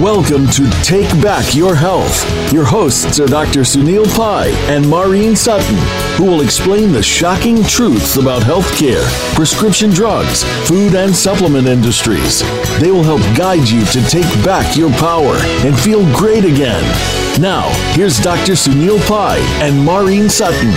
Welcome to Take Back Your Health. Your hosts are Dr. Sunil Pai and Maureen Sutton, who will explain the shocking truths about healthcare, prescription drugs, food and supplement industries. They will help guide you to take back your power and feel great again. Now, here's Dr. Sunil Pai and Maureen Sutton.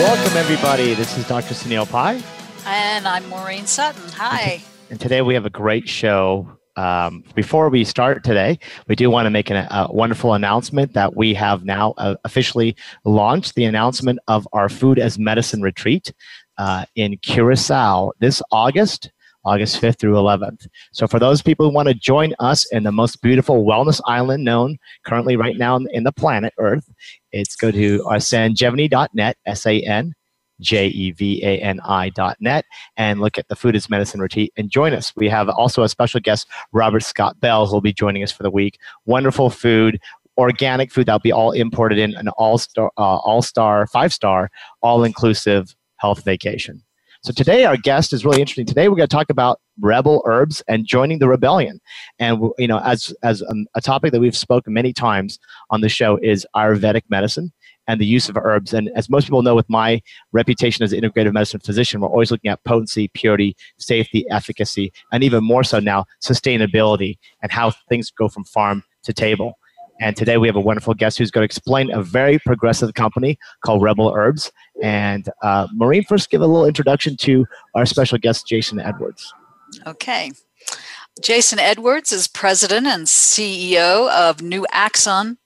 Welcome, everybody. This is Dr. Sunil Pai. And I'm Maureen Sutton. Hi. And today we have a great show um, before we start today, we do want to make an, a wonderful announcement that we have now uh, officially launched the announcement of our Food as Medicine retreat uh, in Curacao this August. August 5th through 11th. So, for those people who want to join us in the most beautiful wellness island known currently right now in the planet Earth, it's go to sanjevani.net, S A N J-E-V-A-N-I dot net and look at the Food is Medicine retreat and join us. We have also a special guest, Robert Scott Bell, who will be joining us for the week. Wonderful food, organic food that'll be all imported in an all-star, uh, all-star, five-star, all-inclusive health vacation. So today our guest is really interesting. Today we're going to talk about rebel herbs and joining the rebellion. And you know, as as a, a topic that we've spoken many times on the show is Ayurvedic medicine and the use of herbs. And as most people know, with my reputation as an integrative medicine physician, we're always looking at potency, purity, safety, efficacy, and even more so now, sustainability and how things go from farm to table. And today we have a wonderful guest who's going to explain a very progressive company called Rebel Herbs. And uh, Maureen, first give a little introduction to our special guest, Jason Edwards. Okay. Jason Edwards is president and CEO of Nuaxon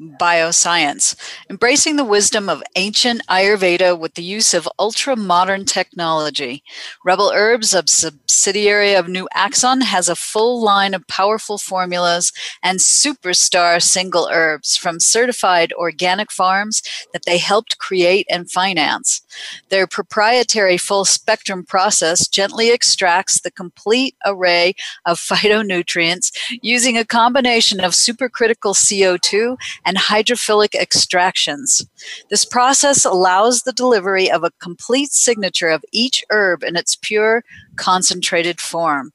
bioscience, embracing the wisdom of ancient Ayurveda with the use of ultra modern technology. Rebel Herbs, a subsidiary of Nuaxon, has a full line of powerful formulas and superstar single herbs from certified organic farms that they helped create and finance. Their proprietary full spectrum process gently extracts the complete array of phytonutrients using a combination of supercritical CO2 and hydrophilic extractions. This process allows the delivery of a complete signature of each herb in its pure, concentrated form.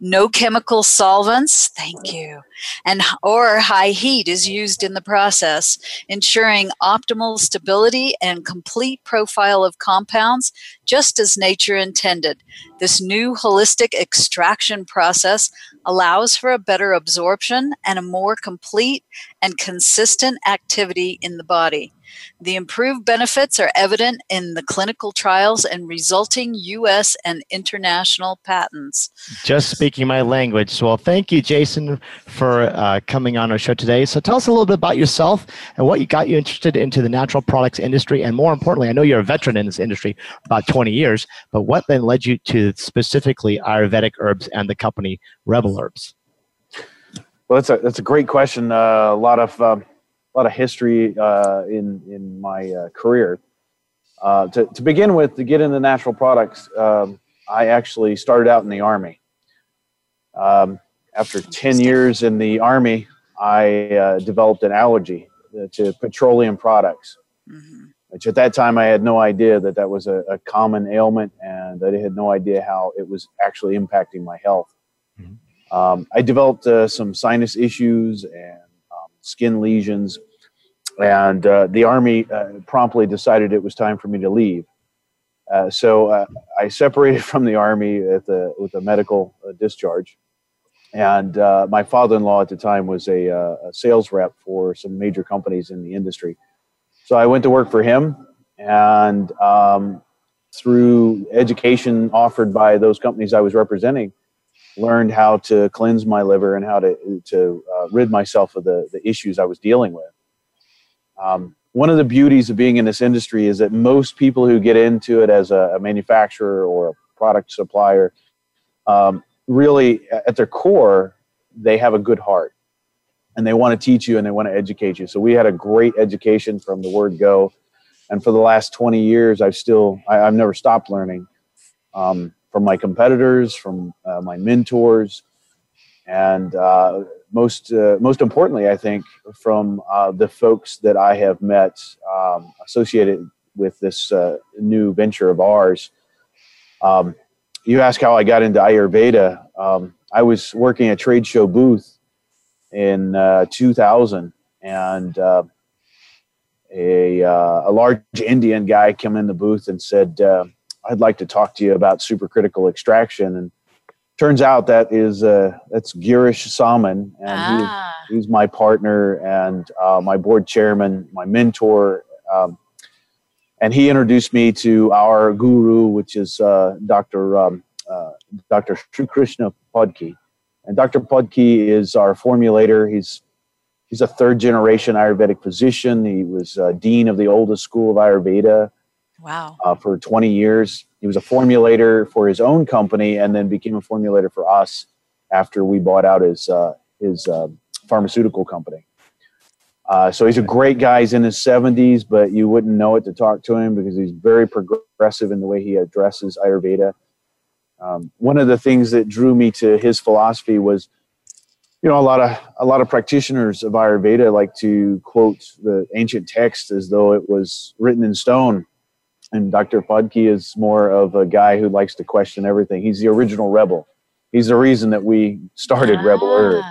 No chemical solvents, thank you, and or high heat is used in the process, ensuring optimal stability and complete profile of compounds just as nature intended. This new holistic extraction process allows for a better absorption and a more complete and consistent activity in the body. The improved benefits are evident in the clinical trials and resulting U.S. and international patents. Just speaking my language. So, well, thank you, Jason, for uh, coming on our show today. So, tell us a little bit about yourself and what you got you interested into the natural products industry. And more importantly, I know you're a veteran in this industry, about 20 years, but what then led you to specifically Ayurvedic herbs and the company Rebel Herbs? Well, that's a that's a great question. Uh, a lot of um, a lot of history uh, in in my uh, career. Uh, to to begin with, to get into natural products, um, I actually started out in the army. Um, after ten years in the army, I uh, developed an allergy to petroleum products. Mm-hmm. Which at that time I had no idea that that was a, a, common ailment, and I had no idea how it was actually impacting my health. Mm-hmm. Um, I developed uh, some sinus issues and skin lesions, and uh, the army uh, promptly decided it was time for me to leave. Uh, so uh, I separated from the army with a, with a medical uh, discharge, and uh, my father-in-law at the time was a, a, sales rep for some major companies in the industry. So I went to work for him, and um, through education offered by those companies I was representing, learned how to cleanse my liver and how to to rid myself of the the issues I was dealing with. Um, one of the beauties of being in this industry is that most people who get into it as a, a manufacturer or a product supplier, um, really at their core, they have a good heart and they want to teach you and they want to educate you. So we had a great education from the word go. And for the last 20 years, I've still, I, have never stopped learning. Um, from my competitors, from uh, my mentors, and uh, most uh, most importantly, I think from uh, the folks that I have met um, associated with this uh, new venture of ours. Um, you ask how I got into Ayurveda. Um, I was working at a trade show booth in uh, 2000, and uh, a, uh, a large Indian guy came in the booth and said, "I'd like to talk to you about supercritical extraction." And turns out that is uh, that's Girish Soman, and ah. he's, he's, my partner and uh, my board chairman, my mentor. Um, and he introduced me to our guru, which is uh, Dr. Um, Dr. Sri Krishna Podki. And Dr. Podki is our formulator. He's he's a third generation Ayurvedic physician. He was uh, dean of the oldest school of Ayurveda. Wow. Uh, for 20 years. He was a formulator for his own company and then became a formulator for us after we bought out his, uh, his uh, pharmaceutical company. Uh, so he's a great guy. He's in his 70s, but you wouldn't know it to talk to him because he's very progressive in the way he addresses Ayurveda. Um, one of the things that drew me to his philosophy was you know a lot of a lot of practitioners of ayurveda like to quote the ancient text as though it was written in stone and dr podki is more of a guy who likes to question everything. He's the original rebel. He's the reason that we started ah, Rebel Herbs.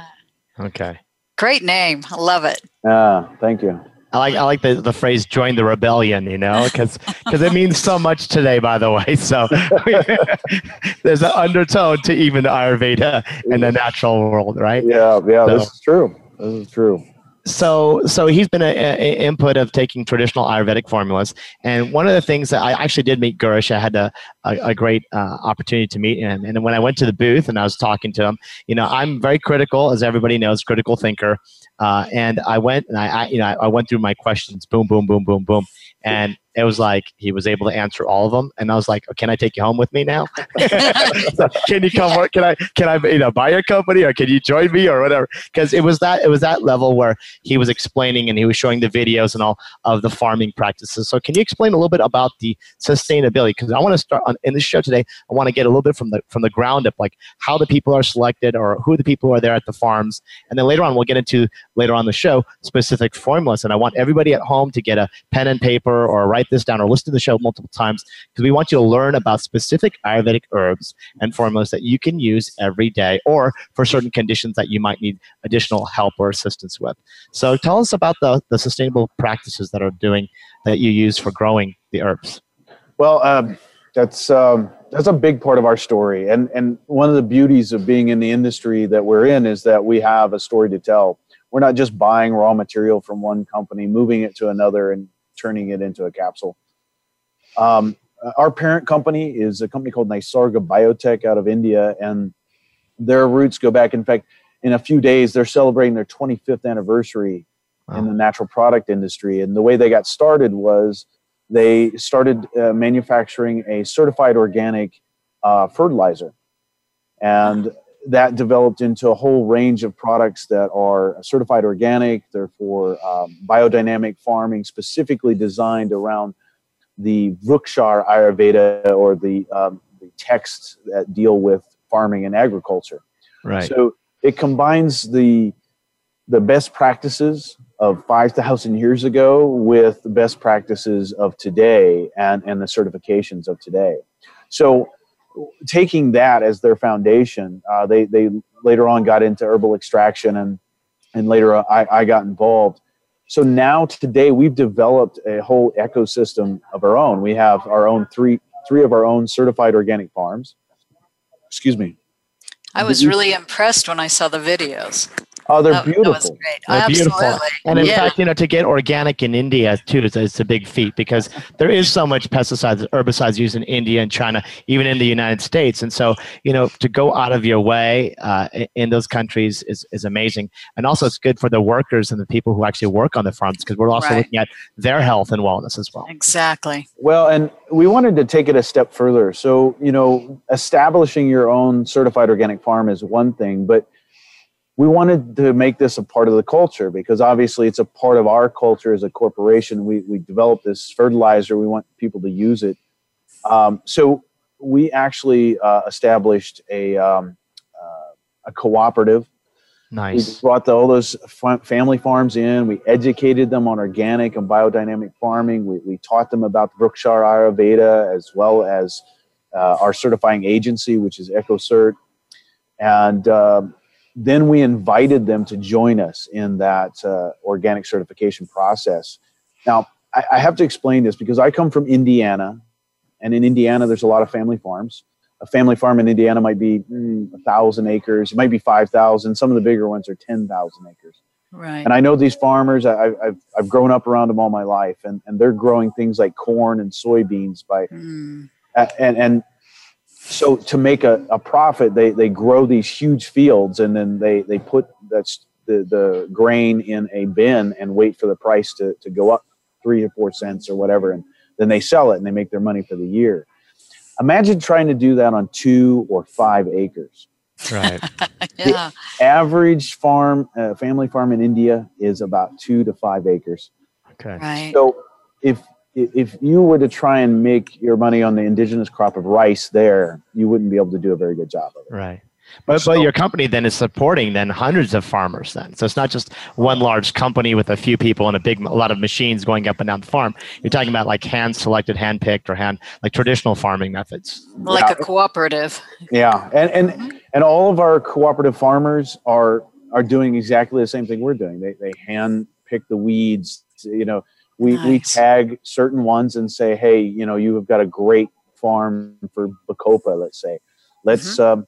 Okay. Great name. I love it. Ah thank you. I like I like the, the phrase "join the rebellion," you know, because because it means so much today. By the way, so there's an undertone to even Ayurveda and the natural world, right? Yeah, yeah, so, this is true. This is true so so he's been an input of taking traditional ayurvedic formulas. And one of the things that i actually did meet Girish i had a, a, a great uh, opportunity to meet him. And when i went to the booth and i was talking to him you know i'm very critical as everybody knows critical thinker. Uh, and i went and I, I you know I, I went through my questions boom boom boom boom boom. And it was like he was able to answer all of them and i was like oh, can i take you home with me now? So, can you come work can i can i you know buy your company or can you join me or whatever? Because it was that it was that level where he was explaining and he was showing the videos and all of the farming practices. So can you explain a little bit about the sustainability? Because i want to start on in this show today i want to get a little bit from the from the ground up like how the people are selected or who the people are there at the farms. And then later on we'll get into later on the show specific formulas. And i want everybody at home to get a pen and paper or write write this down or listen to the show multiple times because we want you to learn about specific Ayurvedic herbs and formulas that you can use every day or for certain conditions that you might need additional help or assistance with. So tell us about the, the sustainable practices that are doing that you use for growing the herbs. Well, um, that's um, that's a big part of our story, and and one of the beauties of being in the industry that we're in is that we have a story to tell. We're not just buying raw material from one company, moving it to another, and turning it into a capsule. Um, our parent company is a company called Nisarga Biotech out of India, and their roots go back. In fact, in a few days, they're celebrating their 25th anniversary wow. in the natural product industry. And the way they got started was they started uh, manufacturing a certified organic uh, fertilizer. And that developed into a whole range of products that are certified organic. They're for um, biodynamic farming, specifically designed around the Vrukshayurveda or the, um, the texts that deal with farming and agriculture. Right. So it combines the the best practices of 5,000 years ago with the best practices of today and, and the certifications of today. So taking that as their foundation, uh, they they later on got into herbal extraction and and later I, I got involved. So now today we've developed a whole ecosystem of our own. We have our own three three of our own certified organic farms. Excuse me. I was really impressed when I saw the videos. Oh, they're that, beautiful. That they're beautiful. And in yeah. fact, you know, to get organic in India too is it's a big feat because there is so much pesticides, herbicides used in India and China, even in the United States. And so, you know, to go out of your way uh, in those countries is, is amazing. And also, it's good for the workers and the people who actually work on the farms because we're also right. looking at their health and wellness as well. Exactly. Well, and we wanted to take it a step further. So, you know, establishing your own certified organic farm is one thing, but we wanted to make this a part of the culture because obviously it's a part of our culture as a corporation. We, we developed this fertilizer, we want people to use it. Um, so we actually uh, established a, um, uh, a cooperative. Nice. We brought the, all those family farms in. We educated them on organic and biodynamic farming. We, we taught them about the Vrukshayurveda as well as uh, our certifying agency, which is EcoCert. And um, then we invited them to join us in that uh, organic certification process. Now, I, I have to explain this because I come from Indiana, and in Indiana, there's a lot of family farms. A family farm in Indiana might be mm, a thousand acres, it might be five thousand. Some of the bigger ones are ten thousand acres. Right. And I know these farmers. I, have I've grown up around them all my life, and, and they're growing things like corn and soybeans by, mm. and and so to make a, a profit, they, they grow these huge fields, and then they they put that's the the grain in a bin and wait for the price to to go up three or four cents or whatever, and then they sell it and they make their money for the year. Imagine trying to do that on two or five acres. Right. yeah. The average farm, uh, family farm in India is about two to five acres. Okay. Right. So if if you were to try and make your money on the indigenous crop of rice there, you wouldn't be able to do a very good job of it. Right. But, so, but your company then is supporting then hundreds of farmers then. So it's not just one large company with a few people and a big a lot of machines going up and down the farm. You're talking about like hand selected, hand picked, or hand like traditional farming methods. Like yeah. a cooperative. Yeah, and and and all of our cooperative farmers are are doing exactly the same thing we're doing. They they hand pick the weeds. You know, we nice. we tag certain ones and say, hey, you know, you have got a great farm for Bacopa. Let's say, let's. Mm-hmm. Um,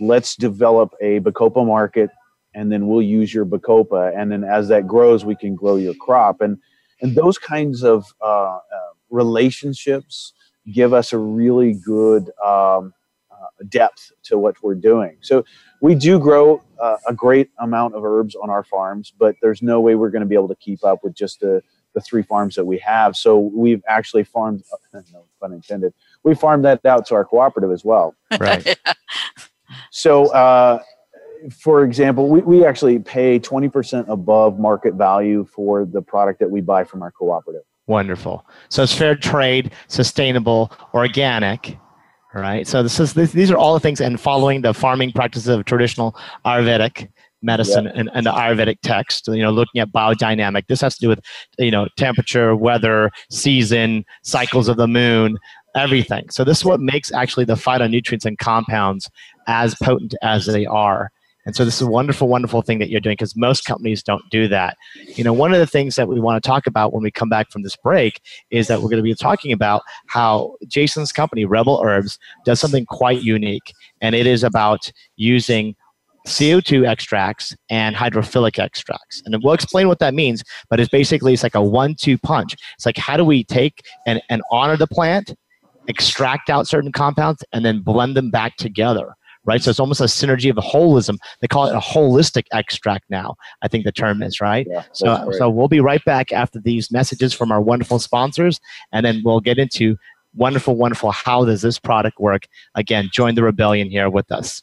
let's develop a Bacopa market and then we'll use your Bacopa. And then as that grows, we can grow your crop. And, and those kinds of uh, uh, relationships give us a really good um, uh, depth to what we're doing. So we do grow uh, a great amount of herbs on our farms, but there's no way we're going to be able to keep up with just the, the three farms that we have. So we've actually farmed, no pun intended, we farmed that out to our cooperative as well. Right. So, uh, for example, we, we actually pay 20% above market value for the product that we buy from our cooperative. Wonderful. So it's fair trade, sustainable, organic, right? So this is this, these are all the things, and following the farming practices of traditional Ayurvedic medicine yep. and, and the Ayurvedic text. You know, looking at biodynamic. This has to do with you know temperature, weather, season, cycles of the moon, everything. So this is what makes actually the phytonutrients and compounds as potent as they are. And so this is a wonderful, wonderful thing that you're doing because most companies don't do that. You know, one of the things that we want to talk about when we come back from this break is that we're going to be talking about how Jason's company, Rebel Herbs, does something quite unique. And it is about using CO2 extracts and hydrophilic extracts. And we'll explain what that means, but it's basically it's like a one-two punch. It's like how do we take and, and honor the plant extract out certain compounds and then blend them back together right? So it's almost a synergy of a holism. They call it a holistic extract now i think the term is right? Yeah, so so we'll be right back after these messages from our wonderful sponsors and then we'll get into wonderful wonderful how does this product work? Again join the rebellion here with us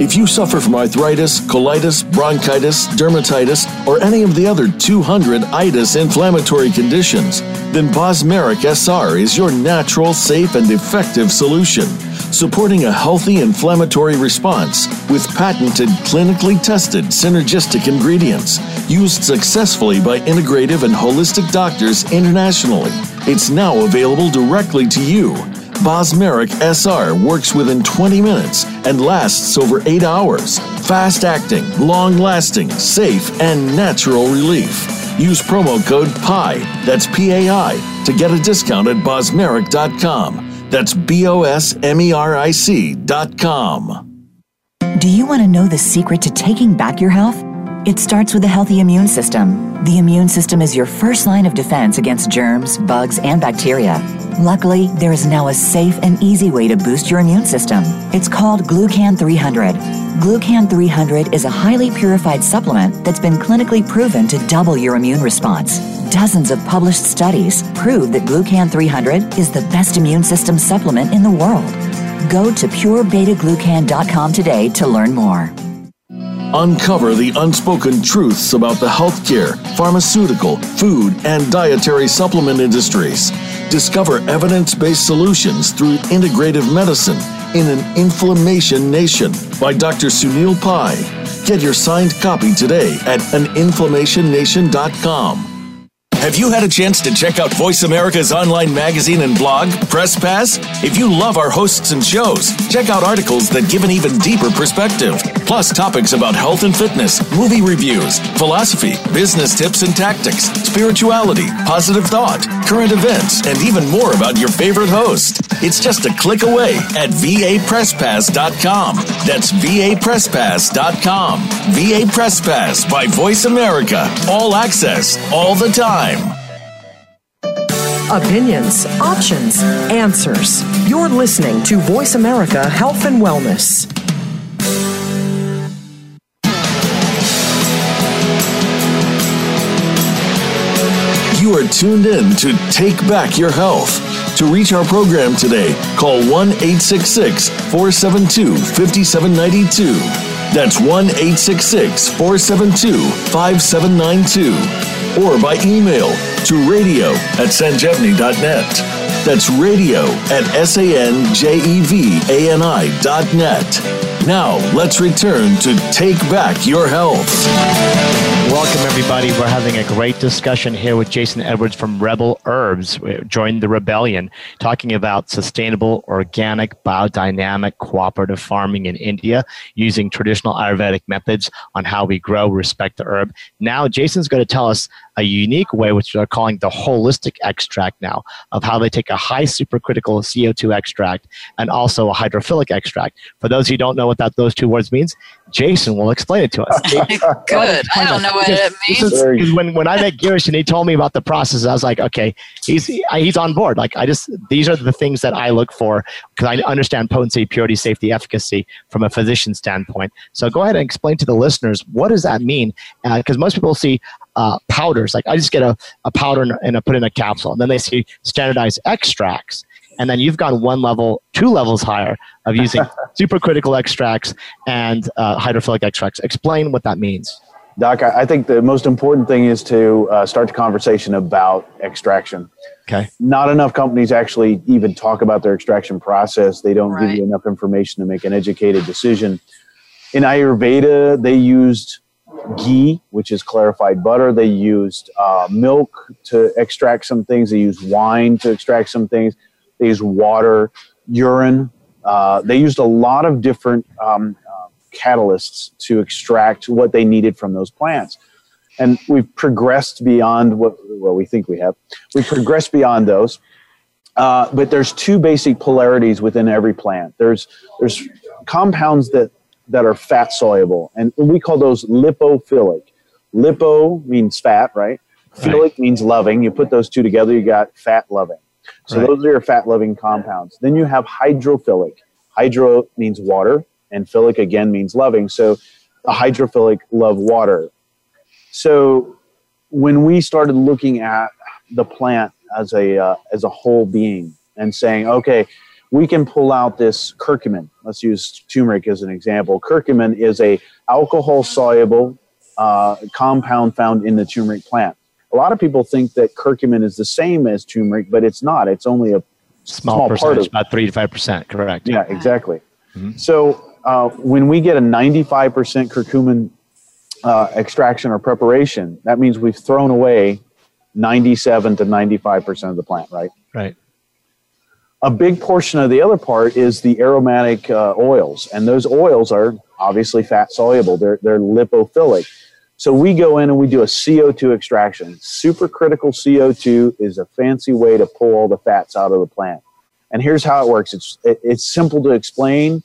If you suffer from arthritis, colitis, bronchitis, dermatitis, or any of the other 200 itis inflammatory conditions, then Bosmeric SR is your natural, safe, and effective solution supporting a healthy inflammatory response with patented, clinically tested synergistic ingredients used successfully by integrative and holistic doctors internationally. It's now available directly to you. Bosmeric SR works within 20 minutes and lasts over 8 hours. Fast acting, long lasting, safe, and natural relief. Use promo code PI, that's P A I, to get a discount at bosmeric.com. That's B O S M E R I C dot com. Do you want to know the secret to taking back your health? It starts with a healthy immune system. The immune system is your first line of defense against germs, bugs, and bacteria. Luckily, there is now a safe and easy way to boost your immune system. It's called Glucan 300. Glucan 300 is a highly purified supplement that's been clinically proven to double your immune response. Dozens of published studies prove that Glucan 300 is the best immune system supplement in the world. Go to purebetaglucan.com today to learn more. Uncover the unspoken truths about the healthcare, pharmaceutical, food, and dietary supplement industries. Discover evidence based solutions through integrative medicine in an inflammation nation by Dr. Sunil Pai. Get your signed copy today at aninflammationnation.com. Have you had a chance to check out Voice America's online magazine and blog, Press Pass? If you love our hosts and shows, check out articles that give an even deeper perspective, plus topics about health and fitness, movie reviews, philosophy, business tips and tactics, spirituality, positive thought, current events, and even more about your favorite host. It's just a click away at vapresspass.com. That's vapresspass.com. VA Press Pass by Voice America. All access, all the time. Opinions, options, answers. You're listening to Voice America Health and Wellness. You are tuned in to Take Back Your Health. To reach our program today, call 1 866 472 5792. That's 1 866 472 5792 or by email to radio at sanjevani.net. That's radio at S-A-N-J-E-V-A-N-I dot net. Now, let's return to Take Back Your Health. Welcome, everybody. We're having a great discussion here with Jason Edwards from Rebel Herbs. Joined the rebellion, talking about sustainable, organic, biodynamic, cooperative farming in India using traditional Ayurvedic methods on how we grow, respect the herb. Now, Jason's going to tell us a unique way, which they're calling the holistic extract now, of how they take a high supercritical CO2 extract and also a hydrophilic extract. For those who don't know what that those two words means, Jason will explain it to us. Good. I don't know what it means. Is, when when I met Girish and he told me about the process, I was like, okay, he's he's on board. Like I just these are the things that I look for because I understand potency, purity, safety, efficacy from a physician standpoint. So go ahead and explain to the listeners what does that mean? Because uh, most people see uh, powders. Like I just get a, a powder and, and I put in a capsule, and then they see standardized extracts and then you've gone one level, two levels higher of using supercritical extracts and uh, hydrophilic extracts. Explain what that means. Doc, I think the most important thing is to uh, start the conversation about extraction. Okay. Not enough companies actually even talk about their extraction process. They don't right. give you enough information to make an educated decision. In Ayurveda, they used ghee, which is clarified butter. They used uh, milk to extract some things. They used wine to extract some things. They used water, urine. Uh, they used a lot of different um, uh, catalysts to extract what they needed from those plants. And we've progressed beyond what well we think we have. We've progressed beyond those. Uh, but there's two basic polarities within every plant. There's there's compounds that that are fat soluble, and we call those lipophilic. Lipo means fat, right? Philic right. means loving. You put those two together, you got fat loving. So right. those are your fat loving compounds. Then you have hydrophilic. Hydro means water, and philic again means loving. So the hydrophilic love water. So when we started looking at the plant as a uh, as a whole being and saying, okay, we can pull out this curcumin. Let's use turmeric as an example. Curcumin is a alcohol soluble uh, compound found in the turmeric plant a lot of people think that curcumin is the same as turmeric, but it's not. It's only a small, small part of about three to five percent. Correct. Yeah, exactly. Mm-hmm. So uh, when we get a ninety-five percent curcumin uh, extraction or preparation, that means we've thrown away ninety-seven to ninety-five percent of the plant. Right. Right. A big portion of the other part is the aromatic uh, oils, and those oils are obviously fat soluble. They're they're lipophilic. So we go in and we do a CO2 extraction. Supercritical CO2 is a fancy way to pull all the fats out of the plant. And here's how it works. It's it, it's simple to explain,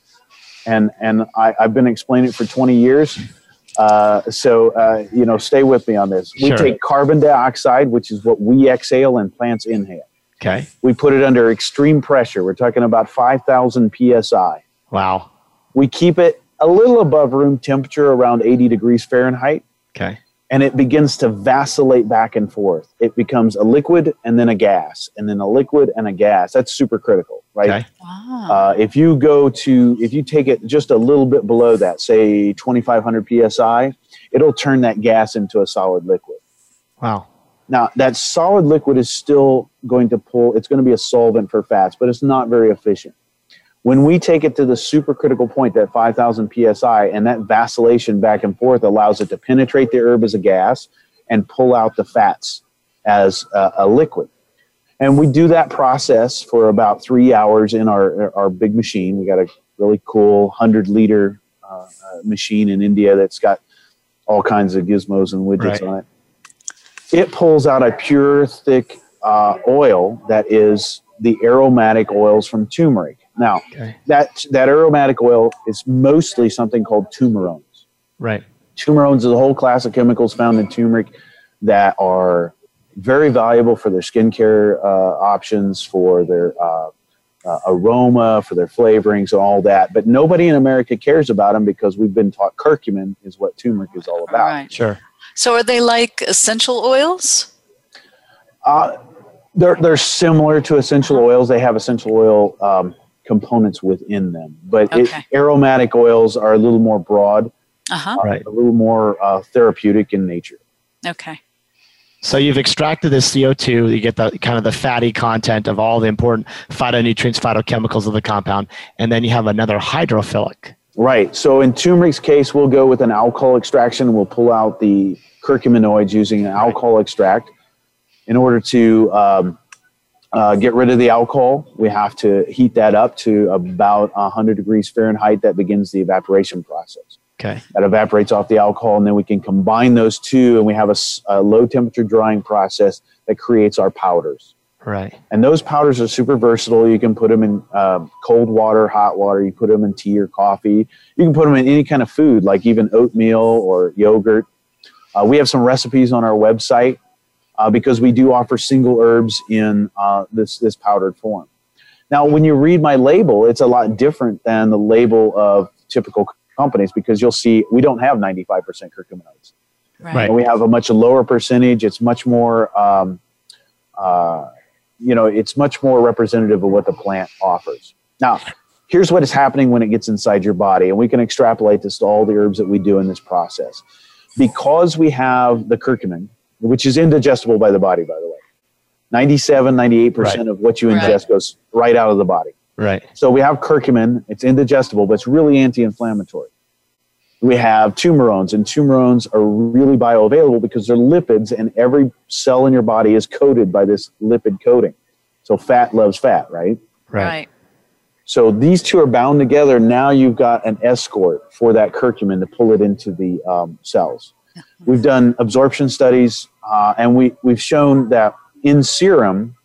and and I, have been explaining it for 20 years. Uh, so uh, you know, stay with me on this. We sure. take carbon dioxide, which is what we exhale and plants inhale. Okay. We put it under extreme pressure. We're talking about 5,000 psi. Wow. We keep it a little above room temperature, around 80 degrees Fahrenheit. Okay. And it begins to vacillate back and forth. It becomes a liquid and then a gas, and then a liquid and a gas. That's super critical, right? Okay. Wow. Uh, if you go to, if you take it just a little bit below that, say 2500 psi, it'll turn that gas into a solid liquid. Wow. Now, that solid liquid is still going to pull, it's going to be a solvent for fats, but it's not very efficient. When we take it to the supercritical point, that 5,000 psi, and that vacillation back and forth allows it to penetrate the herb as a gas and pull out the fats as a, a liquid. And we do that process for about three hours in our, our big machine. We got a really cool 100 liter uh, uh, machine in India that's got all kinds of gizmos and widgets right. on it. It pulls out a pure, thick uh, oil that is the aromatic oils from turmeric. Now, okay. that that aromatic oil is mostly something called turmerones. Right. Turmerones is a whole class of chemicals found in turmeric that are very valuable for their skincare uh, options, for their uh, uh, aroma, for their flavorings, and all that. But nobody in America cares about them because we've been taught curcumin is what turmeric is all about. All right. Sure. So, are they like essential oils? Uh, they're they're similar to essential oils. They have essential oil um, components within them, but okay. it, aromatic oils are a little more broad, uh-huh. uh, right? A little more uh, therapeutic in nature. Okay. So you've extracted the CO2, you get the kind of the fatty content of all the important phytonutrients, phytochemicals of the compound, and then you have another hydrophilic. Right. So in turmeric's case, we'll go with an alcohol extraction. We'll pull out the curcuminoids using an alcohol extract. In order to um, uh, get rid of the alcohol, we have to heat that up to about 100 degrees Fahrenheit. That begins the evaporation process. Okay. That evaporates off the alcohol, and then we can combine those two, and we have a, a low temperature drying process that creates our powders. Right. And those powders are super versatile. You can put them in uh, cold water, hot water. You put them in tea or coffee. You can put them in any kind of food, like even oatmeal or yogurt. Uh, we have some recipes on our website uh, because we do offer single herbs in uh, this this powdered form. Now, when you read my label, it's a lot different than the label of typical companies because you'll see we don't have 95% curcuminoids. Right. we have a much lower percentage. It's much more, um, uh, you know, it's much more representative of what the plant offers. Now, here's what is happening when it gets inside your body, and we can extrapolate this to all the herbs that we do in this process. Because we have the curcumin, which is indigestible by the body, by the way, 97, 98% right. of what you ingest right. goes right out of the body. Right. So we have curcumin. It's indigestible, but it's really anti-inflammatory. We have turmerones, and turmerones are really bioavailable because they're lipids, and every cell in your body is coated by this lipid coating. So fat loves fat, right? Right. right. So these two are bound together. Now you've got an escort for that curcumin to pull it into the um, cells. We've done absorption studies, uh, and we, we've shown that in serum,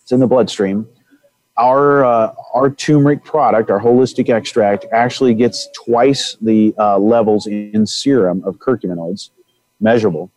it's in the bloodstream, our uh, our turmeric product, our holistic extract, actually gets twice the uh, levels in serum of curcuminoids, measurable,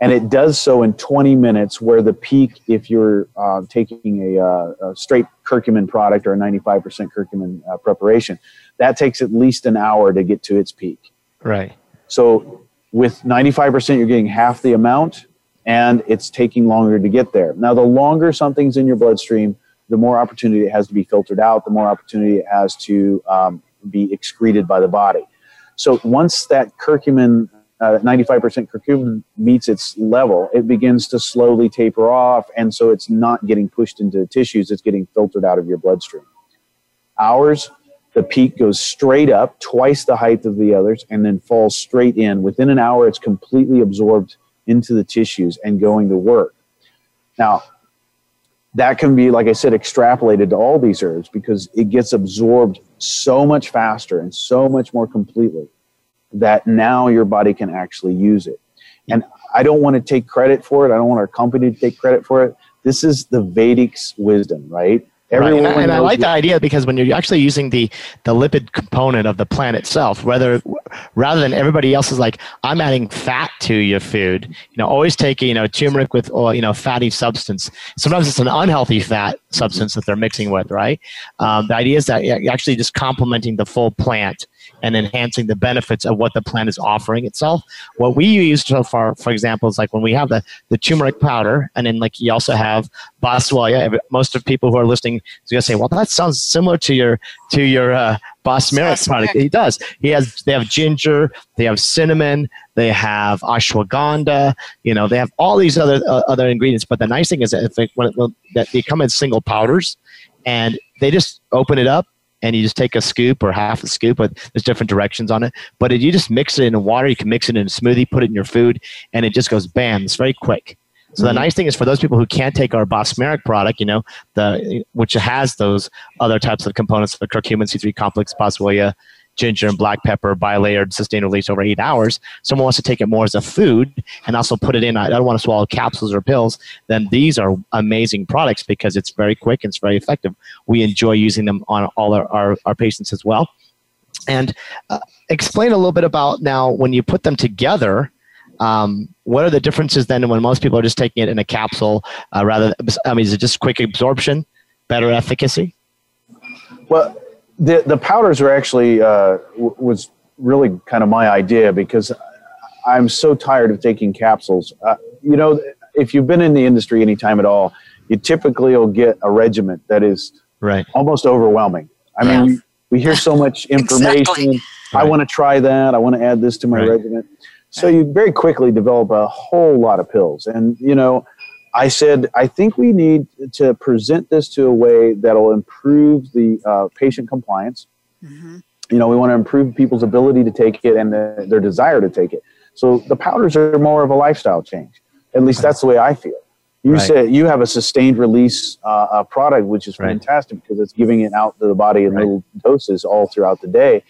and it does so in 20 minutes. Where the peak, if you're uh, taking a, uh, a, straight curcumin product or a 95% curcumin uh, preparation, that takes at least an hour to get to its peak. Right. So with 95%, you're getting half the amount, and it's taking longer to get there. Now, the longer something's in your bloodstream the more opportunity it has to be filtered out, the more opportunity it has to um, be excreted by the body. So once that curcumin, uh, 95% curcumin meets its level, it begins to slowly taper off, and so it's not getting pushed into tissues, it's getting filtered out of your bloodstream. Ours, the peak goes straight up, twice the height of the others, and then falls straight in. Within an hour, it's completely absorbed into the tissues and going to work. Now, that can be, like I said, extrapolated to all these herbs because it gets absorbed so much faster and so much more completely that now your body can actually use it. And I don't want to take credit for it. I don't want our company to take credit for it. This is the Vedic's wisdom, right? Everyone right. And, I, and I like the idea because when you're actually using the the lipid component of the plant itself, whether rather than everybody else is like, I'm adding fat to your food. You know, always take you know turmeric with or you know fatty substance. Sometimes it's an unhealthy fat substance that they're mixing with, right? Um, the idea is that you're actually just complementing the full plant and enhancing the benefits of what the plant is offering itself. What we use so far, for example, is like when we have the, the turmeric powder, and then like you also have boswellia. Most of people who are listening is going to say, "Well, that sounds similar to your to your uh, Bosmeric product. He does. He has. They have ginger. They have cinnamon. They have ashwagandha. You know, they have all these other uh, other ingredients. But the nice thing is that if it, when it, when, that they come in single powders, and they just open it up and you just take a scoop or half a scoop, but there's different directions on it. But if you just mix it in water, you can mix it in a smoothie, put it in your food, and it just goes bam. It's very quick. So the mm-hmm. nice thing is for those people who can't take our Bosmeric product, you know, the which has those other types of components, the curcumin, C3 complex, boswellia, ginger, and black pepper, bilayered, sustained release over eight hours. Someone wants to take it more as a food and also put it in. I don't want to swallow capsules or pills. Then these are amazing products because it's very quick and it's very effective. We enjoy using them on all our, our, our patients as well. And uh, explain a little bit about now when you put them together um, what are the differences then when most people are just taking it in a capsule uh, rather? I mean, is it just quick absorption, better efficacy? Well, the the powders are actually uh, w- was really kind of my idea because I'm so tired of taking capsules. Uh, you know, if you've been in the industry any time at all, you typically will get a regimen that is right almost overwhelming. I mean, we, we hear so much information. exactly. I want to try that. I want to add this to my right. regimen. So you very quickly develop a whole lot of pills. And, you know, I said, I think we need to present this to a way that'll improve the uh, patient compliance. Mm-hmm. You know, we want to improve people's ability to take it and the, their desire to take it. So the powders are more of a lifestyle change. At least that's the way I feel. You right. said you have a sustained release uh, product, which is fantastic right. because it's giving it out to the body in right. little doses all throughout the day.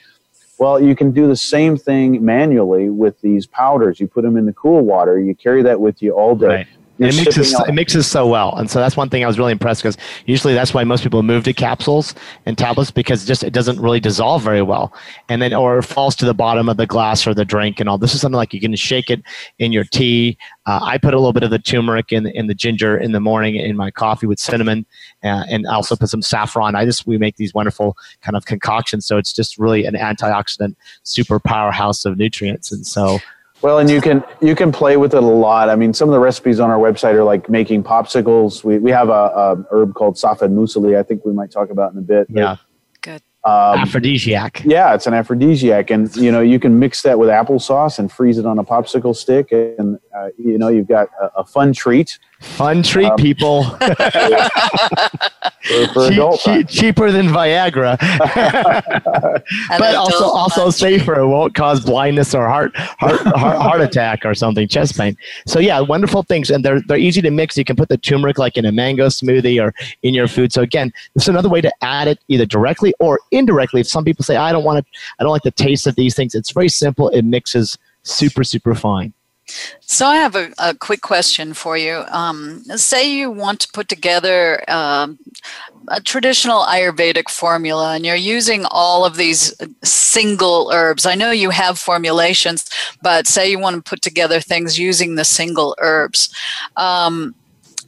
Well, you can do the same thing manually with these powders. You put them in the cool water. You carry that with you all day. It mixes, it mixes so well. And so that's one thing I was really impressed because usually that's why most people move to capsules and tablets because just it doesn't really dissolve very well. And then or falls to the bottom of the glass or the drink and all. This is something like you can shake it in your tea. Uh, I put a little bit of the turmeric in, in the ginger in the morning in my coffee with cinnamon uh, and also put some saffron. I just we make these wonderful kind of concoctions. So it's just really an antioxidant super powerhouse of nutrients. And so well, and you can you can play with it a lot. I mean, some of the recipes on our website are like making popsicles. We we have a, a herb called safed musli. I think we might talk about in a bit. Yeah, good. Um, aphrodisiac. Yeah, it's an aphrodisiac, and you know you can mix that with applesauce and freeze it on a popsicle stick, and uh, you know you've got a, a fun treat. Fun treat, um, people. for, for cheap, cheap, cheaper than Viagra, but also also safer. It won't cause blindness or heart heart, heart heart attack or something, chest pain. So yeah, wonderful things, and they're they're easy to mix. You can put the turmeric like in a mango smoothie or in your food. So again, this is another way to add it either directly or indirectly. If some people say I don't want to, I don't like the taste of these things, it's very simple. It mixes super super fine. So I have a, a quick question for you. Um, say you want to put together um, a traditional Ayurvedic formula, and you're using all of these single herbs. I know you have formulations, but say you want to put together things using the single herbs. Um,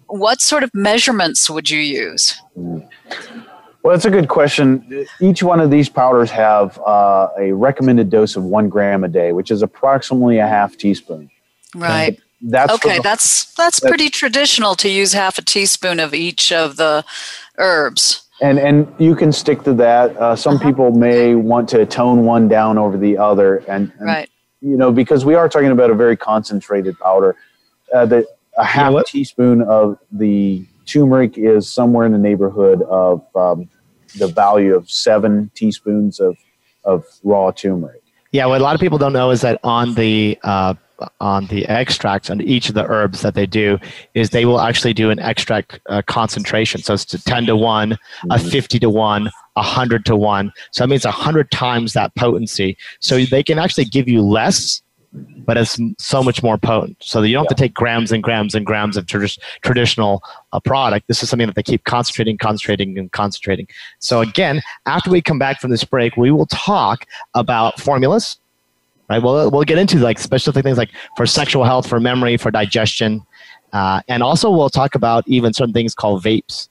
what sort of measurements would you use? Well, that's a good question. Each one of these powders have uh, a recommended dose of one gram a day, which is approximately a half teaspoon. Right. That's okay. The, that's that's pretty traditional to use half a teaspoon of each of the herbs. And and you can stick to that. Uh, some uh-huh. people may want to tone one down over the other, and, and, right. You know, because we are talking about a very concentrated powder. Uh, that a half you know teaspoon of the turmeric is somewhere in the neighborhood of um, the value of seven teaspoons of of raw turmeric. Yeah, what a lot of people don't know is that on the uh, on the extracts on each of the herbs that they do is they will actually do an extract uh, concentration. So it's 10 to one mm-hmm. a 50 to 1, a 100 to 1. So that means 100 times that potency. So they can actually give you less, but it's so much more potent. So that you don't have to take grams and grams and grams of trad- traditional uh, product. This is something that they keep concentrating, concentrating, and concentrating. So again, after we come back from this break, we will talk about formulas right? We'll, we'll get into like specific things like for sexual health, for memory, for digestion. Uh, and also we'll talk about even certain things called vapes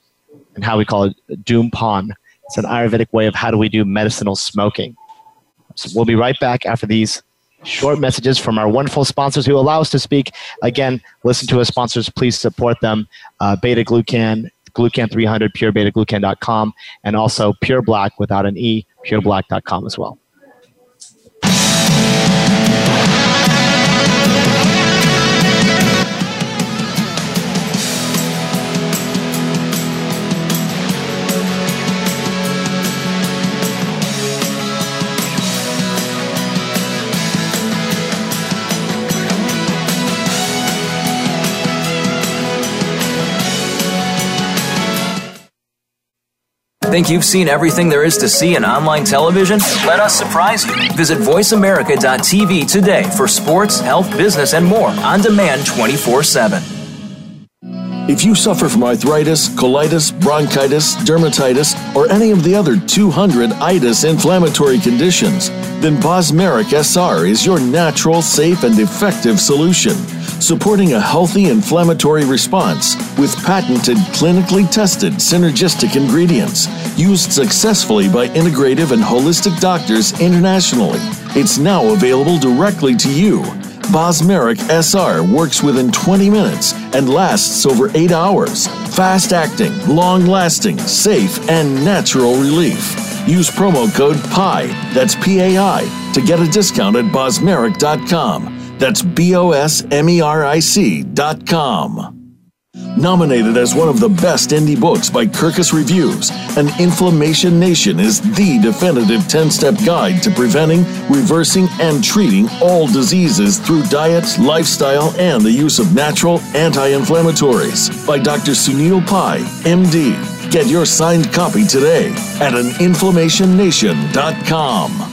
and how we call it Dhumpan. It's an Ayurvedic way of how do we do medicinal smoking. So we'll be right back after these short messages from our wonderful sponsors who allow us to speak. Again, listen to our sponsors. Please support them. Uh, Beta Glucan, Glucan 300, purebetaglucan.com, and also Pure Black without an E, pureblack.com as well. Think you've seen everything there is to see in online television? Let us surprise you. Visit VoiceAmerica.tv today for sports, health, business, and more on demand 24 7. If you suffer from arthritis, colitis, bronchitis, dermatitis, or any of the other 200 itis inflammatory conditions, then Bosmeric SR is your natural, safe, and effective solution, supporting a healthy inflammatory response with patented, clinically tested synergistic ingredients used successfully by integrative and holistic doctors internationally. It's now available directly to you Bosmeric SR works within 20 minutes and lasts over 8 hours. Fast acting, long lasting, safe, and natural relief. Use promo code PI, that's P A I, to get a discount at bosmeric.com. That's B O S M E R I C.com. Nominated as one of the best indie books by Kirkus Reviews, An Inflammation Nation is the definitive 10 step guide to preventing, reversing, and treating all diseases through diet, lifestyle, and the use of natural anti inflammatories by Dr. Sunil Pai, MD. Get your signed copy today at aninflammationnation.com.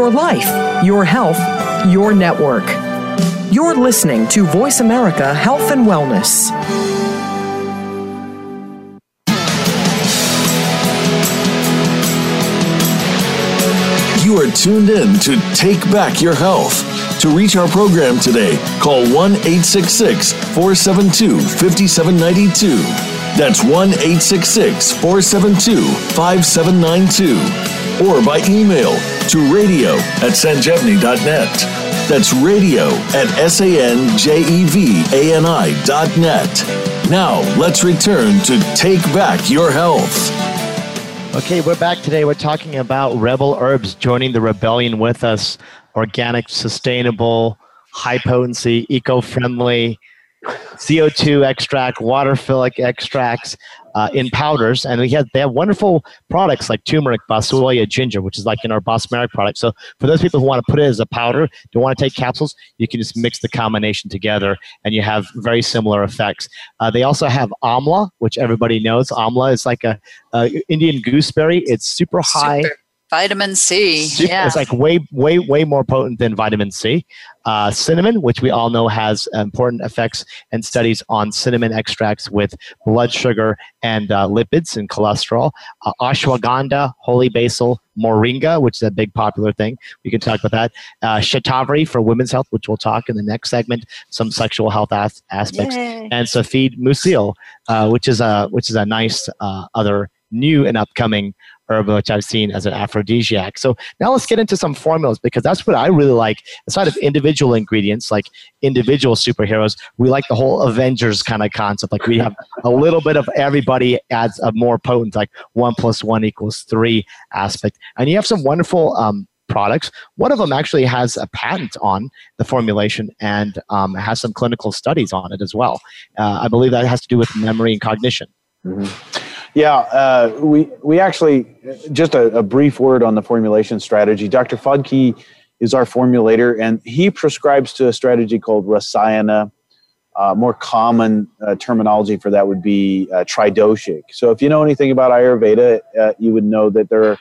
Your life, your health, your network. You're listening to Voice America Health and Wellness. You are tuned in to Take Back Your Health. To reach our program today, call 1 866 472 5792. That's 1 866 472 5792 or by email to radio at sanjevani.net. That's radio at S-A-N-J-E-V-A-N-I dot net. Now, let's return to Take Back Your Health. Okay, we're back today. We're talking about Rebel Herbs joining the rebellion with us. Organic, sustainable, high potency, eco friendly, CO2 extract, water philic extracts uh, in powders, and we have they have wonderful products like turmeric, boswellia, ginger, which is like in our Bosmeric product. So for those people who want to put it as a powder, don't want to take capsules, you can just mix the combination together, and you have very similar effects. Uh, they also have amla, which everybody knows. Amla is like a, a Indian gooseberry. It's super high. Super Vitamin C. Super, yeah. It's like way, way, way more potent than vitamin C. Uh, cinnamon, which we all know has important effects and studies on cinnamon extracts with blood sugar and uh, lipids and cholesterol. Uh, ashwagandha, holy basil, moringa, which is a big popular thing. We can talk about that. Uh, shatavari for women's health, which we'll talk in the next segment. Some sexual health as- aspects, Yay. and safed musli, uh, which is a which is a nice uh, other new and upcoming herb which I've seen as an aphrodisiac. So now let's get into some formulas because that's what I really like. Aside of individual ingredients like individual superheroes, we like the whole Avengers kind of concept. Like we have a little bit of everybody adds a more potent, like one plus one equals three aspect. And you have some wonderful um, products. One of them actually has a patent on the formulation and um, has some clinical studies on it as well. Uh, I believe that has to do with memory and cognition. Mm-hmm. Yeah, uh, we we actually just a, a, brief word on the formulation strategy. Dr. Fudke is our formulator, and he prescribes to a strategy called Rasayana. Uh, more common uh, terminology for that would be uh, tridoshic. So, if you know anything about Ayurveda, uh, you would know that there are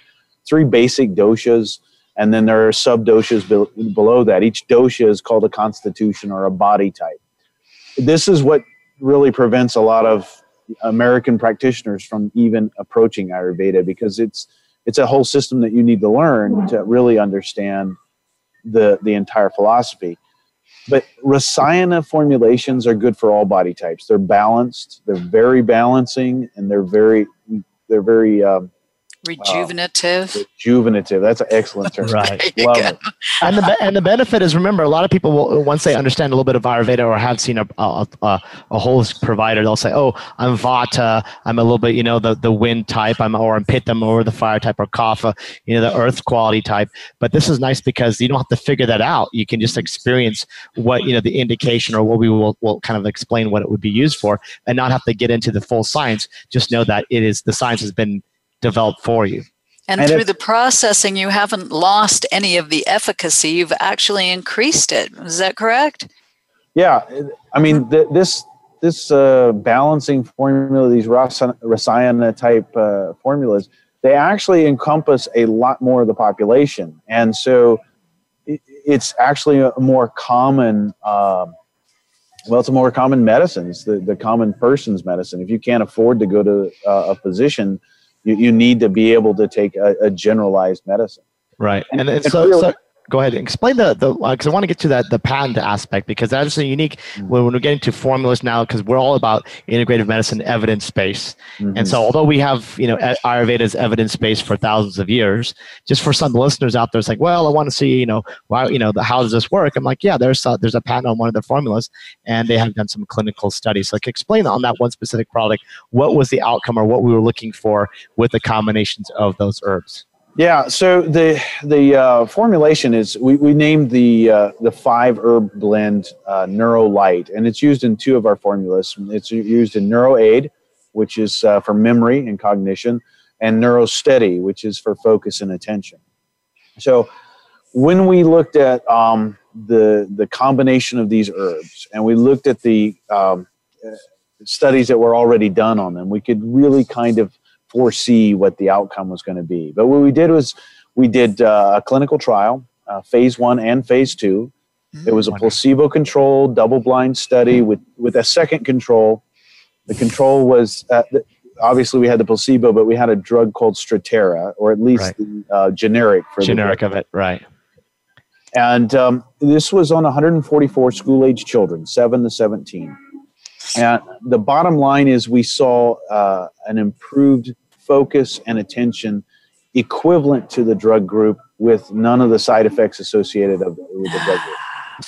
three basic doshas, and then there are sub doshas be- below that. Each dosha is called a constitution or a body type. This is what really prevents a lot of American practitioners from even approaching Ayurveda because it's it's a whole system that you need to learn to really understand the the entire philosophy. But Rasayana formulations are good for all body types. They're balanced. They're very balancing, and they're very they're very um, rejuvenative. Rejuvenative. That's an excellent term. right. Love it. And the and the benefit is remember a lot of people will once they understand a little bit of Ayurveda or have seen a a, a, a holistic provider they'll say oh I'm Vata I'm a little bit you know the the wind type I'm or I'm Pitta or the fire type or Kapha you know the earth quality type but this is nice because you don't have to figure that out you can just experience what you know the indication or what we will will kind of explain what it would be used for and not have to get into the full science just know that it is the science has been developed for you. And, and through the processing, you haven't lost any of the efficacy. You've actually increased it. Is that correct? Yeah, I mean th- this this uh, balancing formula, these Rasayana type uh, formulas, they actually encompass a lot more of the population, and so it, it's actually a more common. Uh, well, it's a more common medicine. It's the, the common person's medicine. If you can't afford to go to uh, a physician, you, you need to be able to take a, a generalized medicine. Right. And, and, and so, so, go ahead and explain the the because uh, I want to get to that the patent aspect because that's a unique mm-hmm. when we're getting to formulas now because we're all about integrative medicine evidence base mm-hmm. and so although we have you know Ayurveda's evidence base for thousands of years just for some listeners out there it's like well I want to see you know why you know the, how does this work I'm like yeah there's a, there's a patent on one of the formulas and they have done some clinical studies so like explain on that one specific product what was the outcome or what we were looking for with the combinations of those herbs yeah, so the the uh, formulation is we, we named the uh, the five herb blend uh, Neuro Light, and it's used in two of our formulas. It's used in Neuro Aid, which is uh, for memory and cognition, and Neuro Steady, which is for focus and attention. So when we looked at um, the the combination of these herbs, and we looked at the um, studies that were already done on them, we could really kind of foresee what the outcome was going to be. But what we did was we did uh, a clinical trial, uh, phase one and phase 2 mm-hmm. It was a placebo-controlled, double-blind study with with a second control. The control was uh, obviously we had the placebo, but we had a drug called Strattera, or at least right. the uh, generic for generic of it, right? And um, this was on 144 school-age children, seven to 17. And the bottom line is we saw uh, an improved focus and attention equivalent to the drug group with none of the side effects associated with the drug group.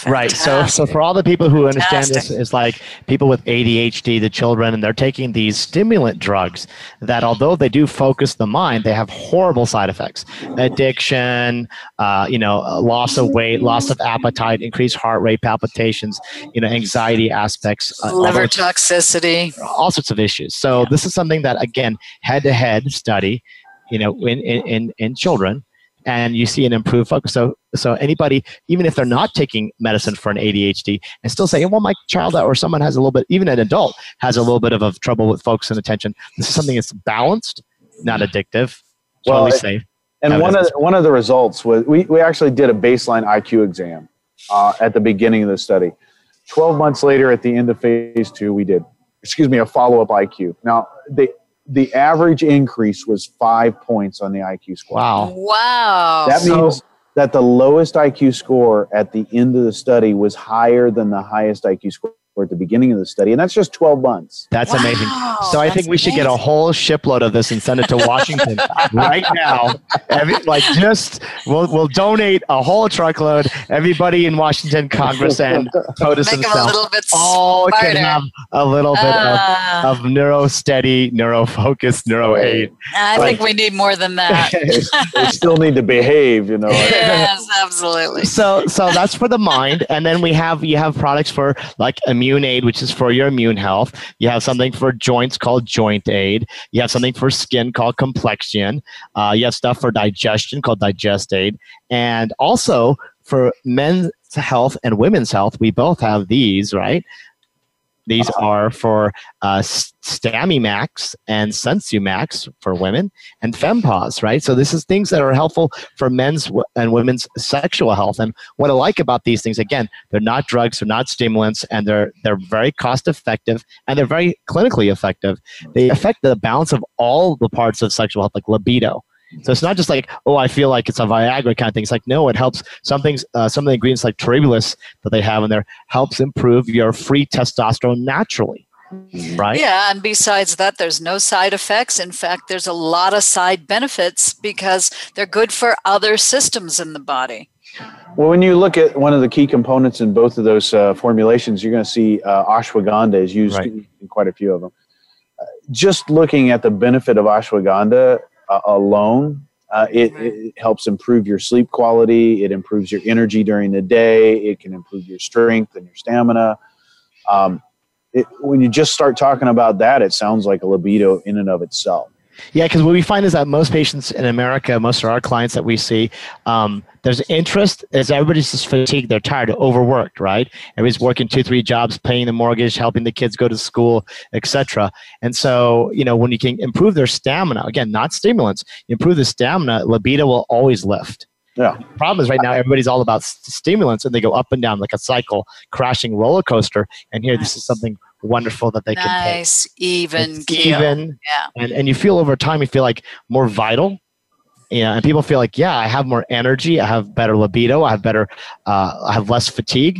Right. So, so for all the people who understand this, it's like people with ADHD, the children, and they're taking these stimulant drugs that, although they do focus the mind, they have horrible side effects: addiction, uh, you know, loss of weight, loss of appetite, increased heart rate, palpitations, you know, anxiety aspects, uh, liver toxicity, all sorts of issues. So, this is something that, again, head-to-head study, you know, in in in children and you see an improved focus. So, so anybody, even if they're not taking medicine for an ADHD, and still saying, "Well, my child or someone has a little bit, even an adult has a little bit of, of trouble with focus and attention." This is something that's balanced, not addictive, totally well, safe. And one of the, one of the results was we we actually did a baseline IQ exam uh, at the beginning of the study. Twelve months later, at the end of phase two, we did excuse me a follow up IQ. Now they the average increase was five points on the IQ score. Wow. Wow. That means that the lowest IQ score at the end of the study was higher than the highest IQ score at the beginning of the study, and that's just 12 months. That's wow, amazing. So I think we should get a whole shipload of this and send it to Washington right now. Every, like just we'll we'll donate a whole truckload. Everybody in Washington, Congress, and POTUS Make themselves all can have a little bit uh, of, of neuro steady, neuro focus, neuro aid. I like, think we need more than that. they still need to behave, you know. yes, absolutely. So so that's for the mind, and then we have you have products for like immune aid, which is for your immune health. You have something for joints called joint aid. You have something for skin called complexion. Uh, you have stuff for digestion called digest aid. And also for men's health and women's health, we both have these, right? These are for uh, Stamimax and Sensumax for women and Fempause, right? So this is things that are helpful for men's and women's sexual health. And what I like about these things, again, they're not drugs, they're not stimulants, and they're they're very cost effective and they're very clinically effective. They affect the balance of all the parts of sexual health, like libido. So it's not just like, oh, I feel like it's a Viagra kind of thing. It's like, no, it helps. Some things, uh, some of the ingredients like Tribulus that they have in there helps improve your free testosterone naturally right? Yeah, and besides that, there's no side effects. In fact, there's a lot of side benefits because they're good for other systems in the body. Well, when you look at one of the key components in both of those uh, formulations, you're going to see uh, ashwagandha is used right. in, in, quite a few of them. Uh, just looking at the benefit of ashwagandha uh, alone, uh, it, right. it helps improve your sleep quality. It improves your energy during the day. It can improve your strength and your stamina. Um, it, when you just start talking about that, it sounds like a libido in and of itself. Yeah, because what we find is that most patients in America, most of our clients that we see, um, there's interest as everybody's just fatigued, they're tired, overworked, right? Everybody's working two, three jobs, paying the mortgage, helping the kids go to school, etc. And so, you know, when you can improve their stamina, again, not stimulants, improve the stamina, libido will always lift. Yeah. The problem is right now everybody's all about stimulants and they go up and down like a cycle, crashing roller coaster. And here, nice. this is something wonderful that they nice, can take. Nice, even, even, yeah. And and you feel over time, you feel like more vital. Yeah, and people feel like, yeah, I have more energy, I have better libido, I have better, uh, I have less fatigue.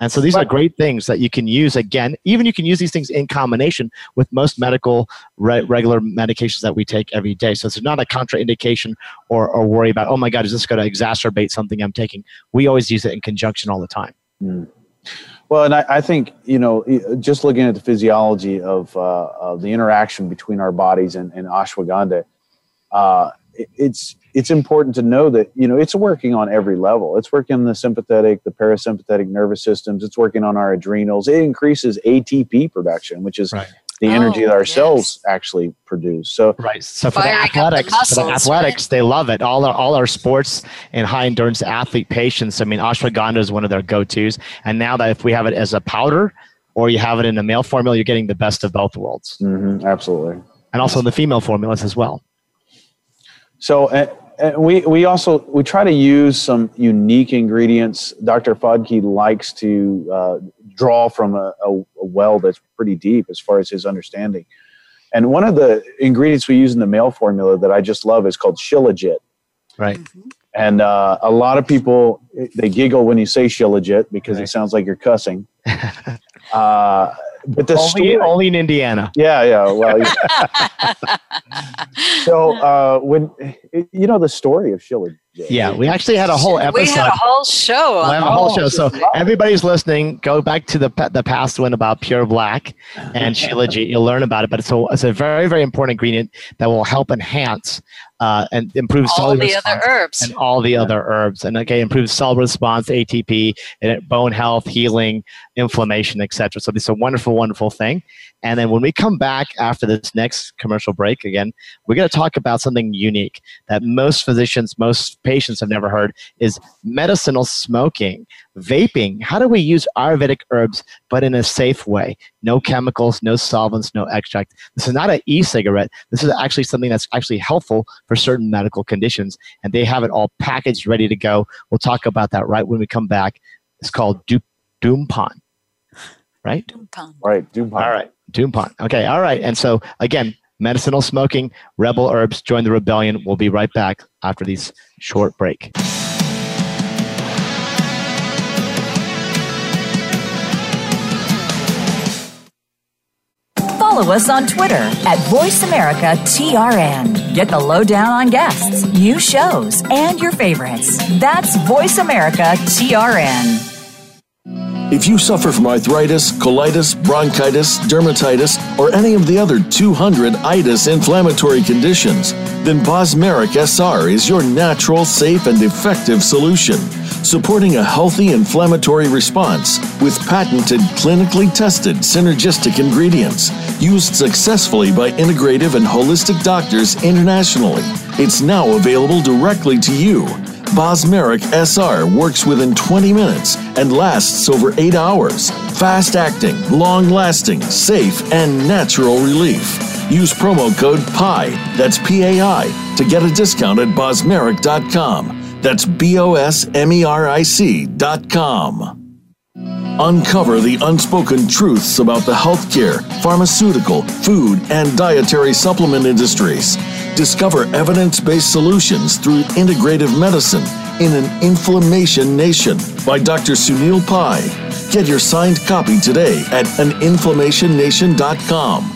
And so these are great things that you can use again. Even you can use these things in combination with most medical re- regular medications that we take every day. So it's not a contraindication or, or worry about, oh my God, is this going to exacerbate something I'm taking? We always use it in conjunction all the time. Mm. Well, and I, I, think you know, just looking at the physiology of, uh, of the interaction between our bodies and, and ashwagandha, uh, it's it's important to know that you know it's working on every level. It's working on the sympathetic, the parasympathetic nervous systems. It's working on our adrenals. It increases ATP production, which is right. The energy oh, that our yes. cells actually produce. So right. So for the athletics, the muscles, for the athletics, right? they love it. All our all our sports and high endurance athlete patients. I mean, ashwagandha is one of their go tos. And now that if we have it as a powder or you have it in a male formula, you're getting the best of both worlds. Mm-hmm, absolutely. And also in the female formulas as well. So, uh, and we we also we try to use some unique ingredients. Dr. Fodke likes to uh, draw from a, a, a, well that's pretty deep as far as his understanding. And one of the ingredients we use in the male formula that I just love is called Shilajit. Right. And uh, a lot of people they giggle when you say Shilajit because right. it sounds like you're cussing. uh, but the only, story, only in Indiana. Yeah, yeah. Well, yeah. so uh, when you know the story of Sheila. Yeah, we actually had a whole episode. We had a whole show. We had a whole show. So oh. everybody's listening. Go back to the the past one about pure black and Shilajit. You'll learn about it. But it's a, it's a very very important ingredient that will help enhance uh, and improves all the other herbs. and all the yeah. other herbs. And okay improves cell response atp and bone health healing inflammation etc so this is a wonderful wonderful thing. And then when we come back after this next commercial break again we're going to talk about something unique that most physicians most patients have never heard is medicinal smoking vaping how do we use ayurvedic herbs but in a safe way? No chemicals no solvents no extract. This is not an e-cigarette. This is actually something that's actually helpful for certain medical conditions and they have it all packaged ready to go. We'll talk about that right when we come back. It's called Doompan right? Doompan. right Doompan. all right Doompan. okay all right and so again medicinal smoking rebel herbs join the rebellion. We'll be right back after these short break follow us on Twitter at VoiceAmericaTRN. Get the lowdown on guests, new shows, and your favorites. That's VoiceAmericaTRN. If you suffer from arthritis, colitis, bronchitis, dermatitis, or any of the other 200 itis inflammatory conditions, then Bosmeric SR is your natural, safe, and effective solution supporting a healthy inflammatory response with patented, clinically tested synergistic ingredients used successfully by integrative and holistic doctors internationally. It's now available directly to you Bosmeric SR works within 20 minutes and lasts over 8 hours. Fast acting, long lasting, safe, and natural relief. Use promo code PI, that's P A I, to get a discount at bosmeric.com. That's B O S M E R I C.com. Uncover the unspoken truths about the healthcare, pharmaceutical, food, and dietary supplement industries. Discover evidence based solutions through integrative medicine in an inflammation nation by Dr. Sunil Pai. Get your signed copy today at aninflammationnation.com.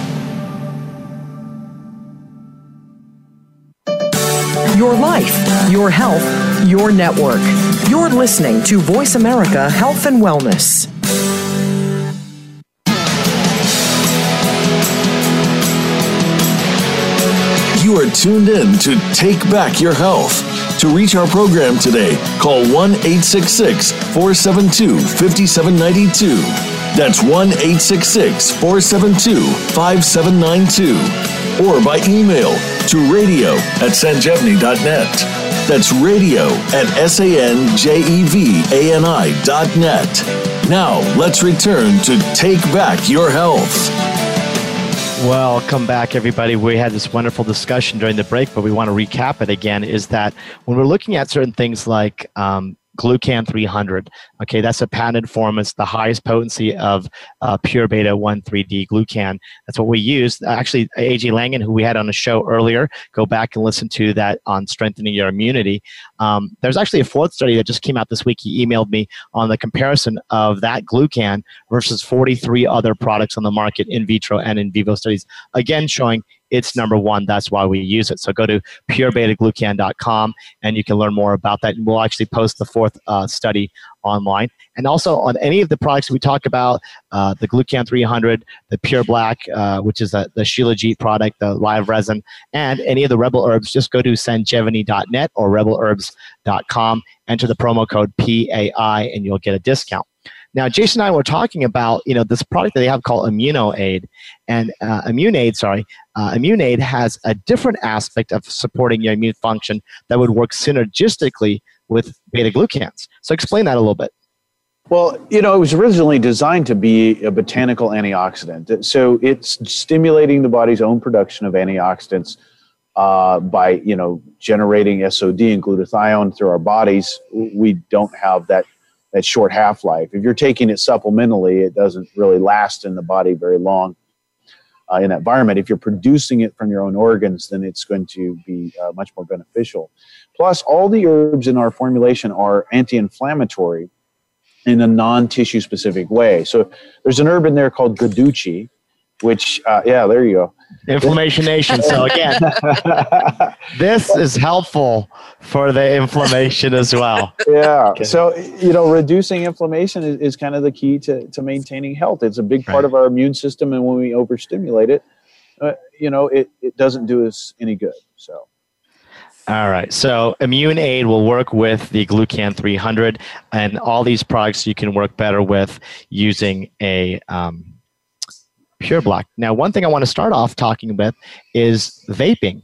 Your life, your health, your network. You're listening to Voice America Health and Wellness. You are tuned in to Take Back Your Health. To reach our program today, call 1 866 472 5792. That's 1 866 472 5792. Or by email to radio at sanjevani.net. That's radio at S-A-N-J-E-V-A-N-I dot net. Now, let's return to Take Back Your Health. Welcome back, everybody. We had this wonderful discussion during the break, but we want to recap it again. Is that when we're looking at certain things like um, Glucan 300. Okay, that's a patented form. It's the highest potency of uh, pure beta 1,3-D glucan. That's what we use. Actually, A.J. Lanigan who we had on the show earlier, go back and listen to that on strengthening your immunity. Um, there's actually a fourth study that just came out this week. He emailed me on the comparison of that glucan versus 43 other products on the market, in vitro and in vivo studies, again showing it's number one. That's why we use it. So go to purebetaglucan.com and you can learn more about that. And we'll actually post the fourth uh, study online. And also on any of the products we talk about, uh, the Glucan 300, the Pure Black, uh, which is a, the Shilajit product, the live resin, and any of the Rebel Herbs, just go to sanjevani.net or rebelherbs.com, enter the promo code PAI, and you'll get a discount. Now, Jason and I were talking about you know this product that they have called ImmunoAid, and uh, ImmuneAid, sorry, uh, ImmuneAid has a different aspect of supporting your immune function that would work synergistically with beta glucans. So, explain that a little bit. Well, you know, it was originally designed to be a botanical antioxidant. So it's stimulating the body's own production of antioxidants uh, by, you know, generating SOD and glutathione through our bodies. We don't have that that short half life. If you're taking it supplementally, it doesn't really last in the body very long uh, in that environment. If you're producing it from your own organs, then it's going to be uh, much more beneficial. Plus, all the herbs in our formulation are anti inflammatory in a non tissue specific way. So there's an herb in there called Guduchi, which, uh, yeah, there you go. Inflammation Nation. So again, this is helpful for the inflammation as well. Yeah. Okay. So you know, reducing inflammation is, is, kind of the key to, to maintaining health. It's a big part right. of our immune system, and when we overstimulate it, uh, you know, it, it doesn't do us any good. So. All right. So Immune Aid will work with the Glucan 300 and all these products you can work better with using a um, Pure Black. Now, one thing I want to start off talking with is vaping.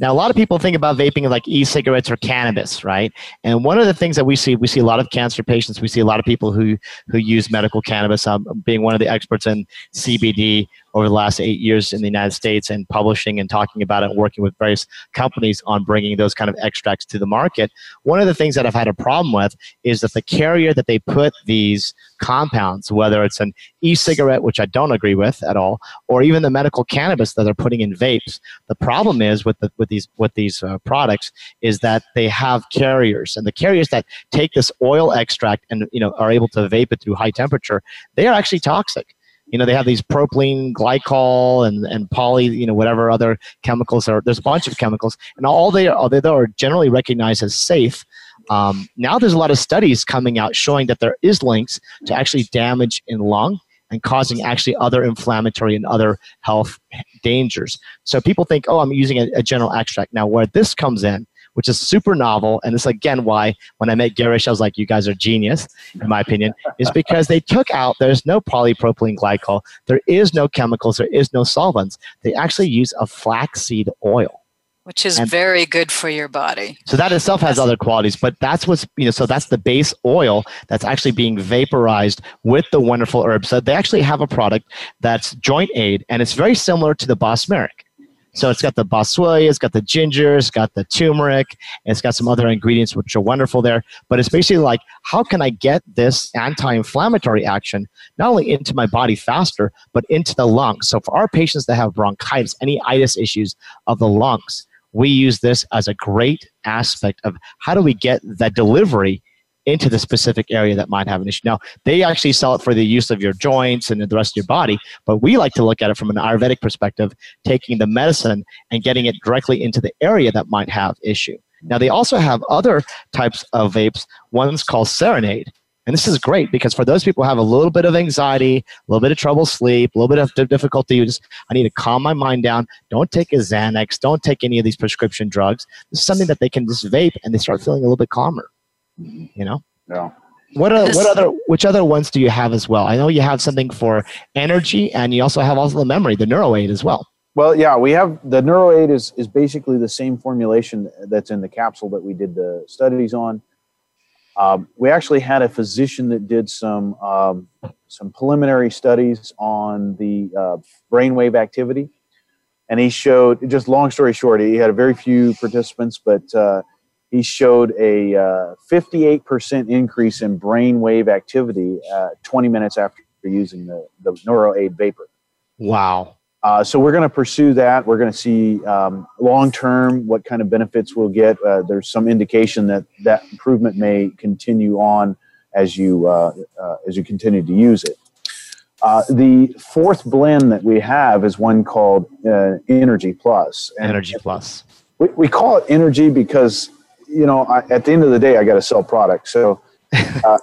Now, a lot of people think about vaping like e-cigarettes or cannabis, right? And one of the things that we see, we see a lot of cancer patients. We see a lot of people who who use medical cannabis. Um, being one of the experts in CBD over the last eight years in the United States and publishing and talking about it and working with various companies on bringing those kind of extracts to the market. One of the things that I've had a problem with is that the carrier that they put these compounds, whether it's an e cigarette, which I don't agree with at all, or even the medical cannabis that they're putting in vapes, the problem is with, the, with these, with these uh, products is that they have carriers. And the carriers that take this oil extract and you know, are able to vape it through high temperature, they are actually toxic you know they have these propylene glycol and, and poly you know whatever other chemicals are there's a bunch of chemicals and all they are they are generally recognized as safe Um, now there's a lot of studies coming out showing that there is links to actually damage in lung and causing actually other inflammatory and other health dangers. So people think, oh, I'm using a, a general extract. Now, where this comes in which is super novel. And this again why when I met Girish, I was like, you guys are genius, in my opinion, is because they took out there's no polypropylene glycol, there is no chemicals, there is no solvents. They actually use a flaxseed oil which is and very good for your body. So that itself has other qualities, but that's what's you know. So that's the base oil that's actually being vaporized with the wonderful herbs. So they actually have a product that's joint aid, and it's very similar to the Bosmeric. So it's got the boswellia, it's got the ginger, it's got the turmeric, and it's got some other ingredients which are wonderful there. But it's basically like, how can I get this anti-inflammatory action not only into my body faster, but into the lungs? So for our patients that have bronchitis, any itis issues of the lungs, we use this as a great aspect of how do we get that delivery into the specific area that might have an issue. Now, they actually sell it for the use of your joints and the rest of your body, but we like to look at it from an Ayurvedic perspective, taking the medicine and getting it directly into the area that might have issue. Now, they also have other types of vapes. One's called Serenade. And this is great because for those people who have a little bit of anxiety, a little bit of trouble sleep, a little bit of difficulty, just I need to calm my mind down. Don't take a Xanax. Don't take any of these prescription drugs. This is something that they can just vape and they start feeling a little bit calmer you know? Yeah. What are, what other which other ones do you have as well? I know you have something for energy and you also have also the memory the neuroaid as well. Well yeah we have the neuroaid is is basically the same formulation that's in the capsule that we did the studies on. Um, we actually had a physician that did some um, some preliminary studies on the uh, brainwave activity. And he showed just long story short he had a very few participants but uh, he showed a uh, 58% increase in brain wave activity uh, 20 minutes after using the, the NeuroAid vapor. Wow. Uh, so we're going to pursue that. We're going to see um, long term what kind of benefits we'll get. Uh, there's some indication that that improvement may continue on as you uh, uh, as you continue to use it. the fourth blend that we have is one called Energy Plus. Energy Plus. We, we call it Energy because you know, I, at the end of the day, I got to sell products. So uh,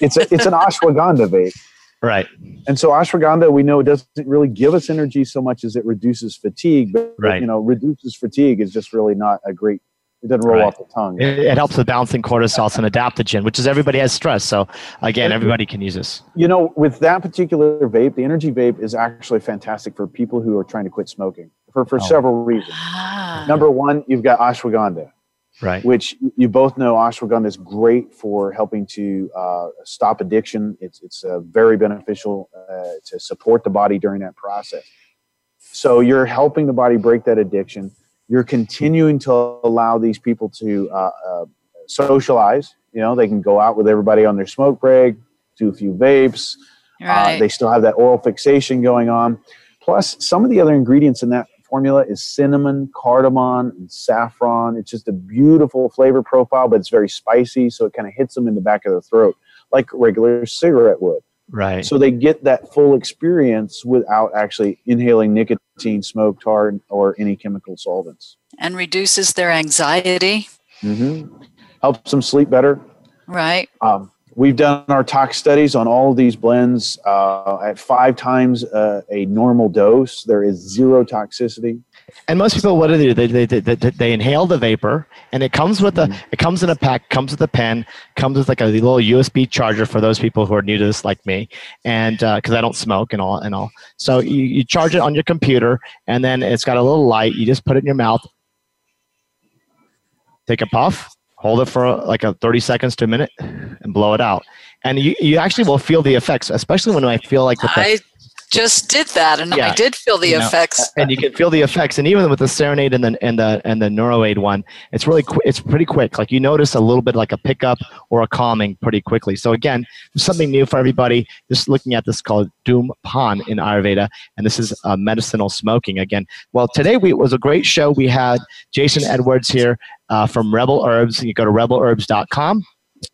it's a, it's an ashwagandha vape. Right. And so ashwagandha, we know doesn't really give us energy so much as it reduces fatigue. But, right. you know, reduces fatigue is just really not a great. It doesn't roll right. off the tongue. It, it, helps with balancing cortisol and adaptogen, which is everybody has stress. So again, everybody can use this. You know, with that particular vape, the energy vape is actually fantastic for people who are trying to quit smoking for for oh. several reasons. Ah. Number one, you've got ashwagandha right. which you both know ashwagandha is great for helping to uh, stop addiction. It's, it's uh, very beneficial uh, to support the body during that process. So you're helping the body break that addiction. You're continuing to allow these people to uh, uh, socialize. You know, they can go out with everybody on their smoke break, do a few vapes. Uh, right. they still have that oral fixation going on. Plus, some of the other ingredients in that formula is cinnamon, cardamom, and saffron. It's just a beautiful flavor profile, but it's very spicy, so it kind of hits them in the back of the throat like regular cigarette would. Right. So they get that full experience without actually inhaling nicotine, smoke, tar, or any chemical solvents. And reduces their anxiety. Mm-hmm. Helps them sleep better. Right. Um, We've done our tox studies on all of these blends uh, at five times uh, a normal dose. There is zero toxicity. And most people, what do they do? They, they, they, they inhale the vapor, and it comes with a mm-hmm. it comes in a pack, comes with a pen, comes with like a little USB charger for those people who are new to this, like me, and because uh, I don't smoke and all and all. So you, you charge it on your computer, and then it's got a little light. You just put it in your mouth, take a puff, hold it for like a 30 seconds to a minute and blow it out. And you, you actually will feel the effects especially when i feel like the, I just did that and yeah, I did feel the effects. and you can feel the effects and even with the serenade and the and the and the neuroaid one it's really qu- it's pretty quick. Like you notice a little bit like a pickup or a calming pretty quickly. So again something new for everybody just looking at this called doom pan in ayurveda and this is uh, medicinal smoking. Again well today we, it was a great show. We had jason edwards here uh, from rebel herbs you go to rebelherbs.com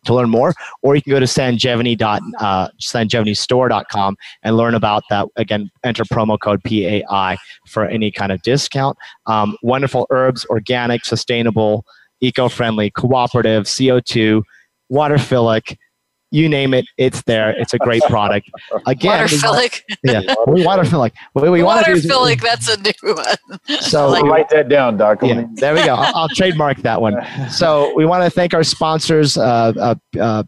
to learn more, or you can go to Sanjevani dot uh, and learn about that. Again, enter promo code PAI for any kind of discount. Um, wonderful herbs, organic, sustainable, eco-friendly, cooperative, CO2, waterphilic, you name it, it's there. It's a great product. Again, waterphilic. yeah, we waterphilic. What we want to do is, that's a new one. so like- Write that down, Doc. yeah, there we go. I'll, I'll trademark that one. So we want to thank our sponsors, uh, uh, uh,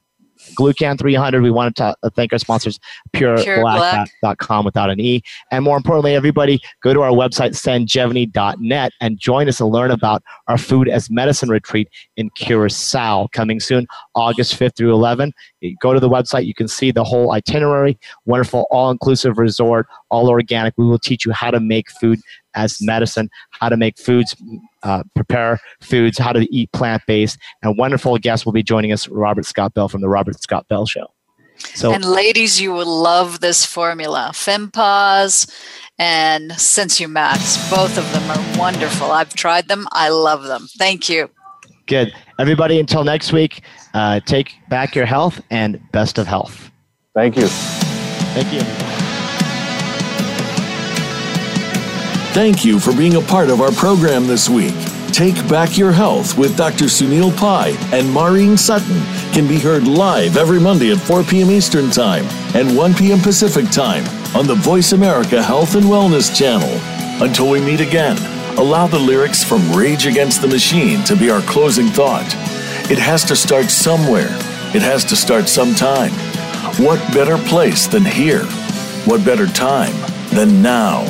Glucan 300. We want to uh, thank our sponsors, Pure Black. pureblack.com without an E. And more importantly, everybody, go to our website, sanjevani.net, and join us and learn about our food as medicine retreat in Curacao coming soon, August 5th through 11. You go to the website, you can see the whole itinerary. Wonderful, all inclusive resort, all organic. We will teach you how to make food as medicine, how to make foods, uh, prepare foods, how to eat plant based. And wonderful guest will be joining us, Robert Scott Bell from the Robert Scott Bell Show. So, and ladies, you will love this formula. Fempause and Sensumax. Both of them are wonderful. I've tried them. I love them. Thank you. good. Everybody, until next week, uh, take back your health and best of health. Thank you. Thank you. Thank you for being a part of our program this week. Take Back Your Health with Dr. Sunil Pai and Maureen Sutton can be heard live every Monday at 4 p.m. Eastern Time and 1 p.m. Pacific Time on the Voice America Health and Wellness channel. Until we meet again, allow the lyrics from Rage Against the Machine to be our closing thought. It has to start somewhere. It has to start sometime. What better place than here? What better time than now?